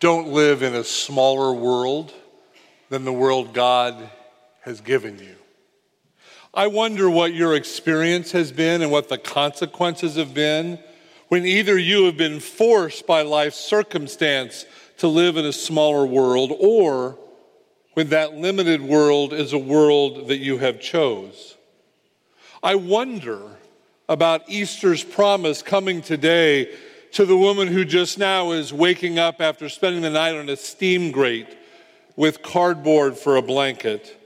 don't live in a smaller world than the world God has given you. I wonder what your experience has been and what the consequences have been when either you have been forced by life's circumstance to live in a smaller world or when that limited world is a world that you have chose. I wonder about Easter's promise coming today to the woman who just now is waking up after spending the night on a steam grate with cardboard for a blanket,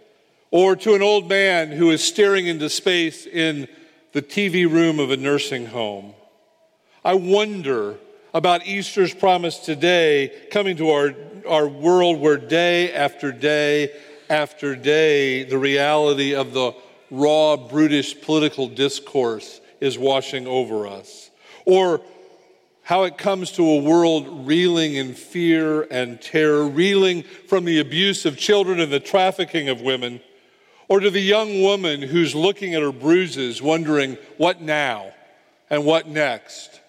or to an old man who is staring into space in the TV room of a nursing home. I wonder about Easter's promise today coming to our, our world where day after day after day the reality of the raw, brutish political discourse is washing over us. Or how it comes to a world reeling in fear and terror, reeling from the abuse of children and the trafficking of women, or to the young woman who's looking at her bruises, wondering, what now and what next?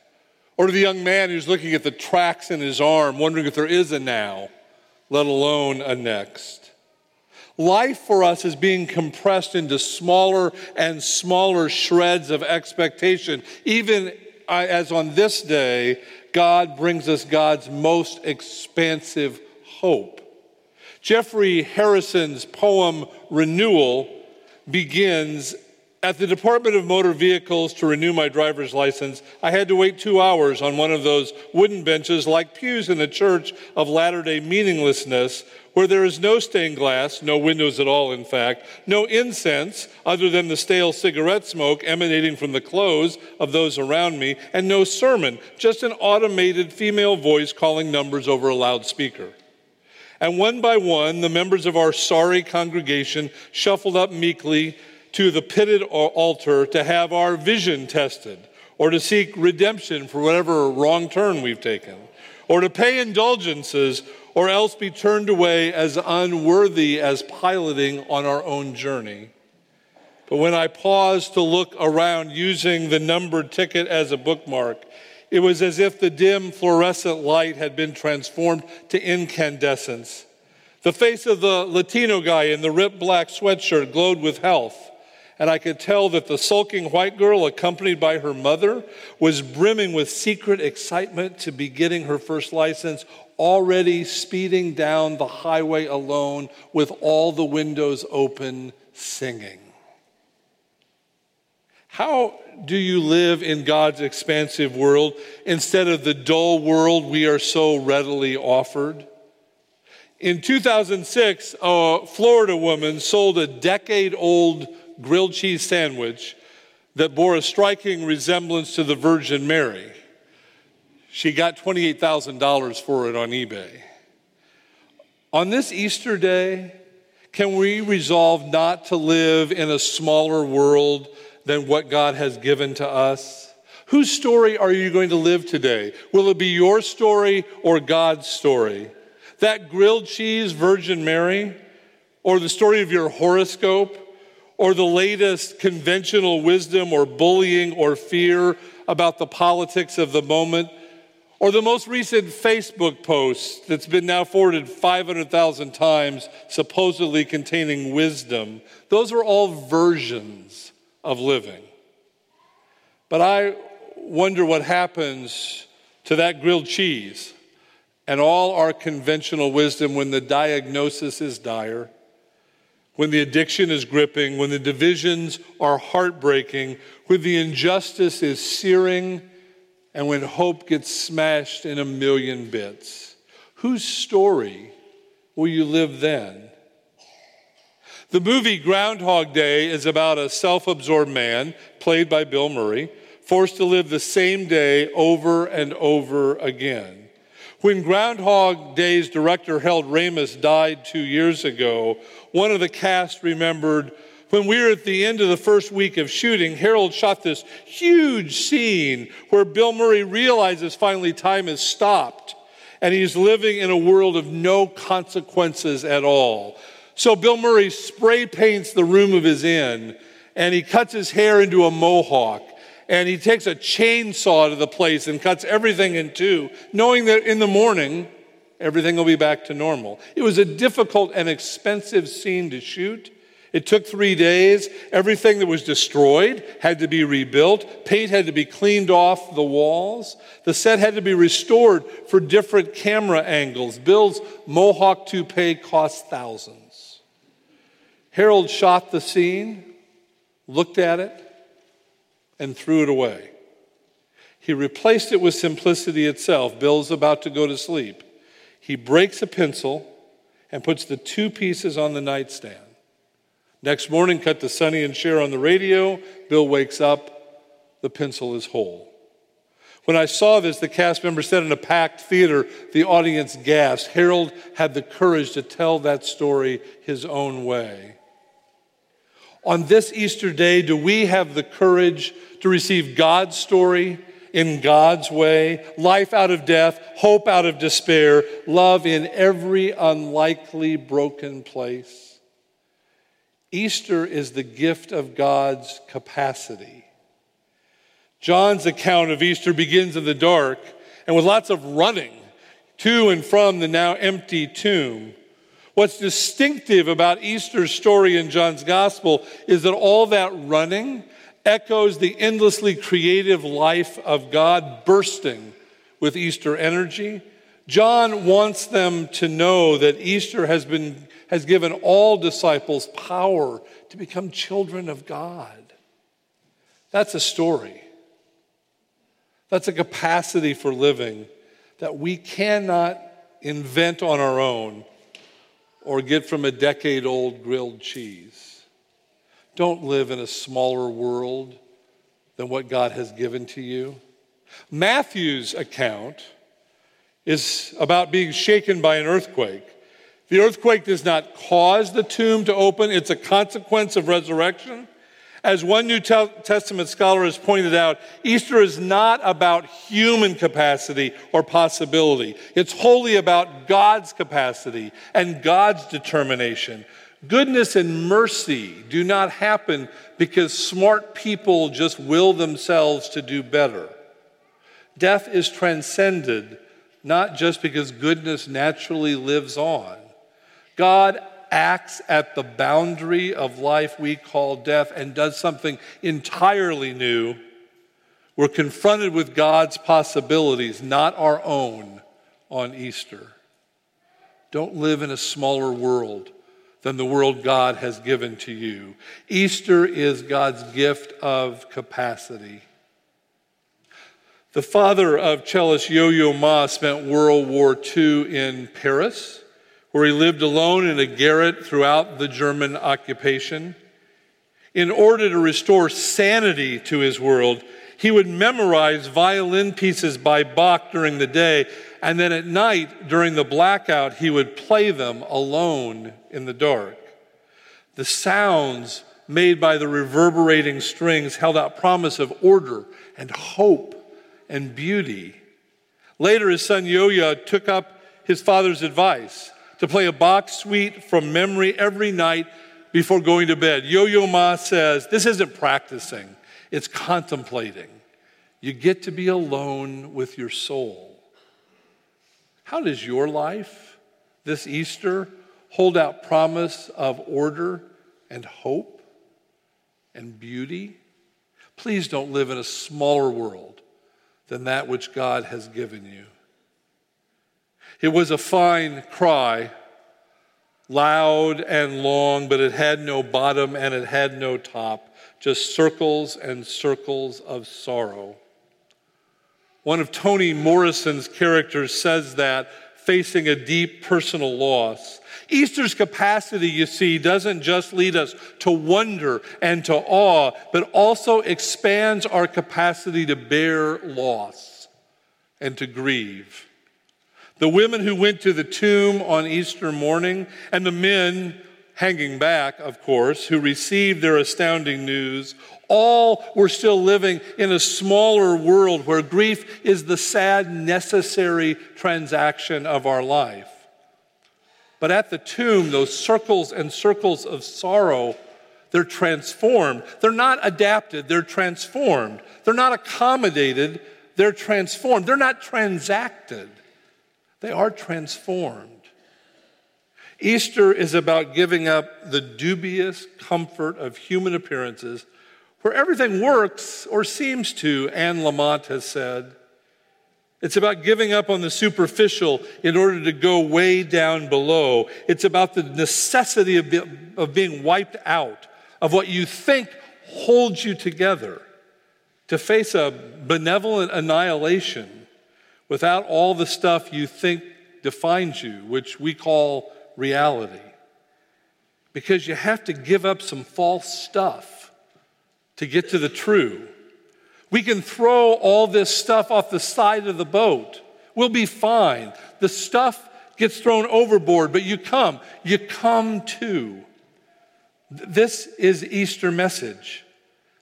Or to the young man who's looking at the tracks in his arm, wondering if there is a now, let alone a next. Life for us is being compressed into smaller and smaller shreds of expectation, even as on this day, God brings us God's most expansive hope. Jeffrey Harrison's poem Renewal begins at the Department of Motor Vehicles to renew my driver's license, I had to wait two hours on one of those wooden benches like pews in the church of Latter day meaninglessness, where there is no stained glass, no windows at all, in fact, no incense other than the stale cigarette smoke emanating from the clothes of those around me, and no sermon, just an automated female voice calling numbers over a loudspeaker. And one by one, the members of our sorry congregation shuffled up meekly to the pitted altar to have our vision tested, or to seek redemption for whatever wrong turn we've taken, or to pay indulgences, or else be turned away as unworthy as piloting on our own journey. But when I paused to look around using the numbered ticket as a bookmark, it was as if the dim fluorescent light had been transformed to incandescence. The face of the Latino guy in the ripped black sweatshirt glowed with health and I could tell that the sulking white girl, accompanied by her mother, was brimming with secret excitement to be getting her first license, already speeding down the highway alone with all the windows open, singing. How do you live in God's expansive world instead of the dull world we are so readily offered? In 2006, a Florida woman sold a decade old grilled cheese sandwich that bore a striking resemblance to the Virgin Mary. She got $28,000 for it on eBay. On this Easter day, can we resolve not to live in a smaller world than what God has given to us? Whose story are you going to live today? Will it be your story or God's story? That grilled cheese, Virgin Mary, or the story of your horoscope, or the latest conventional wisdom or bullying or fear about the politics of the moment, or the most recent Facebook post that's been now forwarded 500,000 times, supposedly containing wisdom. Those are all versions of living. But I wonder what happens to that grilled cheese and all our conventional wisdom when the diagnosis is dire when the addiction is gripping, when the divisions are heartbreaking, when the injustice is searing, and when hope gets smashed in a million bits. Whose story will you live then? The movie Groundhog Day is about a self absorbed man, played by Bill Murray, forced to live the same day over and over again. When Groundhog Day's director Harold Ramis died two years ago, one of the cast remembered when we were at the end of the first week of shooting, Harold shot this huge scene where Bill Murray realizes finally time has stopped and he's living in a world of no consequences at all. So Bill Murray spray paints the room of his inn and he cuts his hair into a mohawk and he takes a chainsaw to the place and cuts everything in two, knowing that in the morning everything will be back to normal. It was a difficult and expensive scene to shoot. It took three days. Everything that was destroyed had to be rebuilt. Paint had to be cleaned off the walls. The set had to be restored for different camera angles. Bill's Mohawk toupee cost thousands. Harold shot the scene, looked at it, and threw it away. He replaced it with simplicity itself. Bill's about to go to sleep. He breaks a pencil and puts the two pieces on the nightstand. Next morning, cut to Sonny and Cher on the radio. Bill wakes up, the pencil is whole. When I saw this, the cast member said in a packed theater, the audience gasped. Harold had the courage to tell that story his own way. On this Easter day, do we have the courage to receive God's story in God's way, life out of death, hope out of despair, love in every unlikely broken place? Easter is the gift of God's capacity. John's account of Easter begins in the dark and with lots of running to and from the now empty tomb. What's distinctive about Easter's story in John's gospel is that all that running echoes the endlessly creative life of God bursting with Easter energy. John wants them to know that Easter has, been, has given all disciples power to become children of God. That's a story. That's a capacity for living that we cannot invent on our own or get from a decade old grilled cheese. Don't live in a smaller world than what God has given to you. Matthew's account is about being shaken by an earthquake. The earthquake does not cause the tomb to open, it's a consequence of resurrection. As one New Testament scholar has pointed out, Easter is not about human capacity or possibility. It's wholly about God's capacity and God's determination. Goodness and mercy do not happen because smart people just will themselves to do better. Death is transcended not just because goodness naturally lives on. God acts at the boundary of life we call death and does something entirely new. We're confronted with God's possibilities, not our own, on Easter. Don't live in a smaller world than the world God has given to you. Easter is God's gift of capacity. The father of cellist Yo Yo Ma spent World War II in Paris, where he lived alone in a garret throughout the German occupation. In order to restore sanity to his world, he would memorize violin pieces by Bach during the day, and then at night, during the blackout, he would play them alone in the dark. The sounds made by the reverberating strings held out promise of order and hope and beauty. Later, his son Yo-Yo took up his father's advice to play a Bach suite from memory every night before going to bed. Yo-Yo Ma says, this isn't practicing, it's contemplating. You get to be alone with your soul. How does your life this Easter hold out promise of order and hope and beauty? Please don't live in a smaller world than that which God has given you. It was a fine cry, loud and long, but it had no bottom and it had no top, just circles and circles of sorrow. One of Toni Morrison's characters says that facing a deep personal loss. Easter's capacity, you see, doesn't just lead us to wonder and to awe, but also expands our capacity to bear loss and to grieve. The women who went to the tomb on Easter morning, and the men hanging back, of course, who received their astounding news, all were still living in a smaller world where grief is the sad, necessary transaction of our life. But at the tomb, those circles and circles of sorrow, they're transformed. They're not adapted, they're transformed. They're not accommodated, they're transformed. They're not transacted, they are transformed. Easter is about giving up the dubious comfort of human appearances where everything works or seems to, Anne Lamott has said. It's about giving up on the superficial in order to go way down below. It's about the necessity of, be, of being wiped out of what you think holds you together to face a benevolent annihilation without all the stuff you think defines you, which we call reality. Because you have to give up some false stuff to get to the true. We can throw all this stuff off the side of the boat. We'll be fine. The stuff gets thrown overboard, but you come. You come to. This is Easter message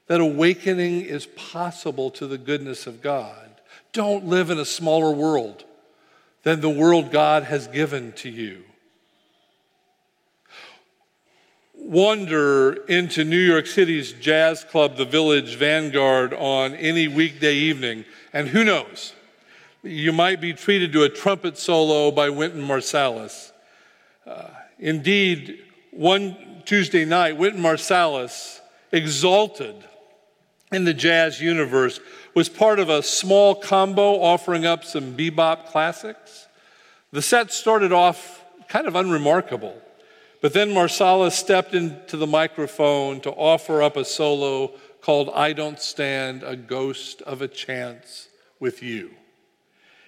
that awakening is possible to the goodness of God. Don't live in a smaller world than the world God has given to you. wander into New York City's jazz club, the Village Vanguard, on any weekday evening, and who knows, you might be treated to a trumpet solo by Wynton Marsalis. Uh, indeed, one Tuesday night, Wynton Marsalis, exalted in the jazz universe, was part of a small combo offering up some bebop classics. The set started off kind of unremarkable. But then Marsalis stepped into the microphone to offer up a solo called I Don't Stand a Ghost of a Chance with You.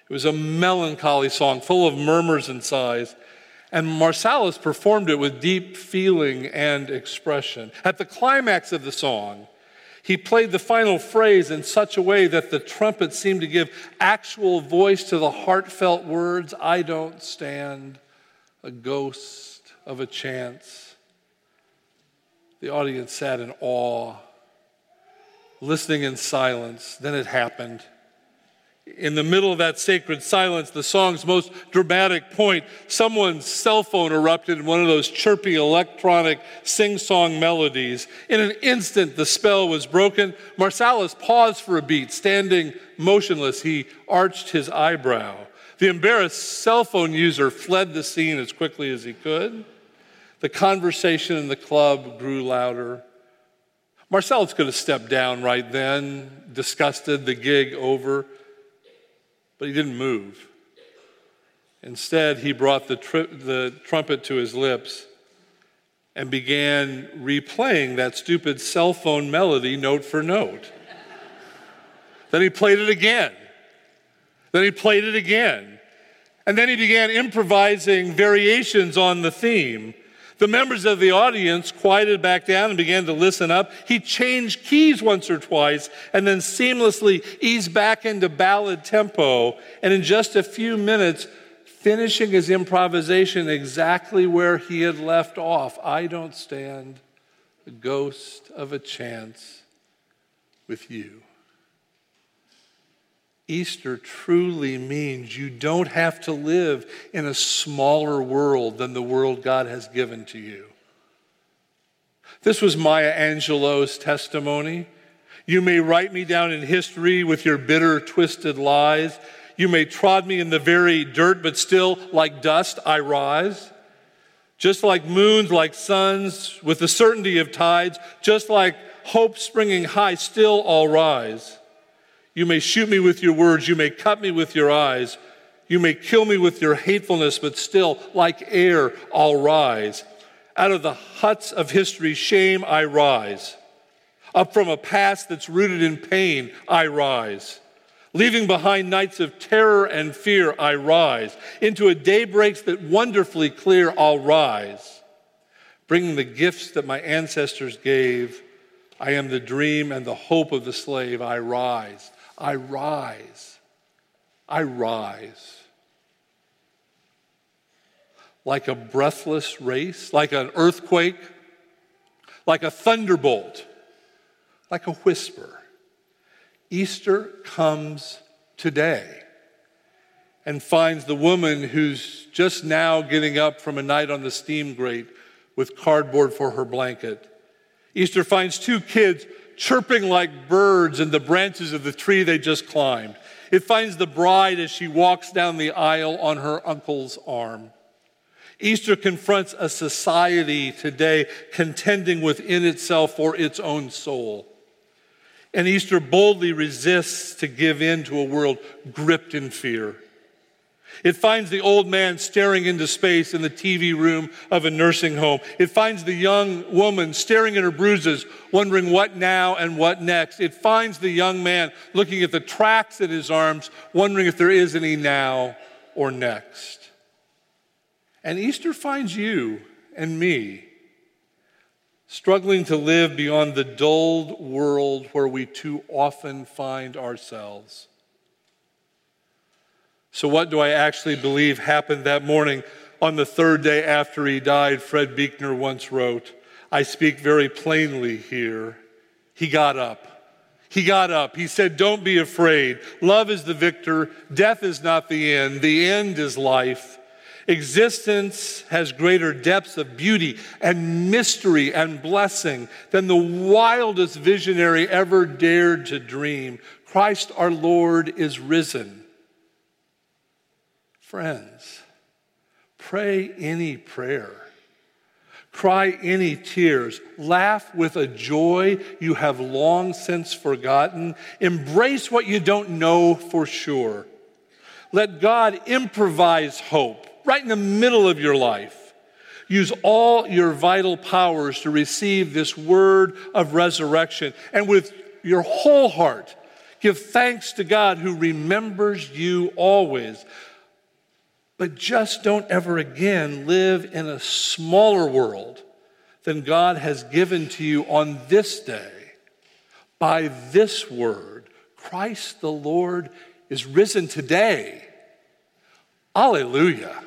It was a melancholy song full of murmurs and sighs, and Marsalis performed it with deep feeling and expression. At the climax of the song, he played the final phrase in such a way that the trumpet seemed to give actual voice to the heartfelt words I don't stand a ghost of a chance. The audience sat in awe, listening in silence. Then it happened. In the middle of that sacred silence, the song's most dramatic point, someone's cell phone erupted in one of those chirpy electronic sing song melodies. In an instant, the spell was broken. Marsalis paused for a beat, standing motionless. He arched his eyebrow. The embarrassed cell phone user fled the scene as quickly as he could. The conversation in the club grew louder. Marsalis could have stepped down right then, disgusted, the gig over, but he didn't move. Instead, he brought the, tri- the trumpet to his lips and began replaying that stupid cell phone melody note for note. then he played it again. Then he played it again. And then he began improvising variations on the theme. The members of the audience quieted back down and began to listen up. He changed keys once or twice and then seamlessly eased back into ballad tempo. And in just a few minutes, finishing his improvisation exactly where he had left off. I don't stand a ghost of a chance with you. Easter truly means you don't have to live in a smaller world than the world God has given to you. This was Maya Angelou's testimony. You may write me down in history with your bitter, twisted lies. You may trod me in the very dirt, but still, like dust, I rise. Just like moons, like suns, with the certainty of tides, just like hope springing high, still I'll rise. You may shoot me with your words, you may cut me with your eyes, you may kill me with your hatefulness, but still, like air, I'll rise. Out of the huts of history's shame, I rise. Up from a past that's rooted in pain, I rise. Leaving behind nights of terror and fear, I rise. Into a day breaks that wonderfully clear, I'll rise. Bringing the gifts that my ancestors gave, I am the dream and the hope of the slave, I rise. I rise. I rise. Like a breathless race, like an earthquake, like a thunderbolt, like a whisper. Easter comes today and finds the woman who's just now getting up from a night on the steam grate with cardboard for her blanket. Easter finds two kids chirping like birds in the branches of the tree they just climbed. It finds the bride as she walks down the aisle on her uncle's arm. Easter confronts a society today contending within itself for its own soul. And Easter boldly resists to give in to a world gripped in fear. It finds the old man staring into space in the TV room of a nursing home. It finds the young woman staring at her bruises, wondering what now and what next. It finds the young man looking at the tracks in his arms, wondering if there is any now or next. And Easter finds you and me struggling to live beyond the dulled world where we too often find ourselves. So, what do I actually believe happened that morning on the third day after he died? Fred Buechner once wrote, I speak very plainly here. He got up. He got up. He said, Don't be afraid. Love is the victor. Death is not the end. The end is life. Existence has greater depths of beauty and mystery and blessing than the wildest visionary ever dared to dream. Christ our Lord is risen. Friends, pray any prayer. Cry any tears. Laugh with a joy you have long since forgotten. Embrace what you don't know for sure. Let God improvise hope right in the middle of your life. Use all your vital powers to receive this word of resurrection. And with your whole heart, give thanks to God who remembers you always. But just don't ever again live in a smaller world than God has given to you on this day. By this word, Christ the Lord is risen today. Alleluia.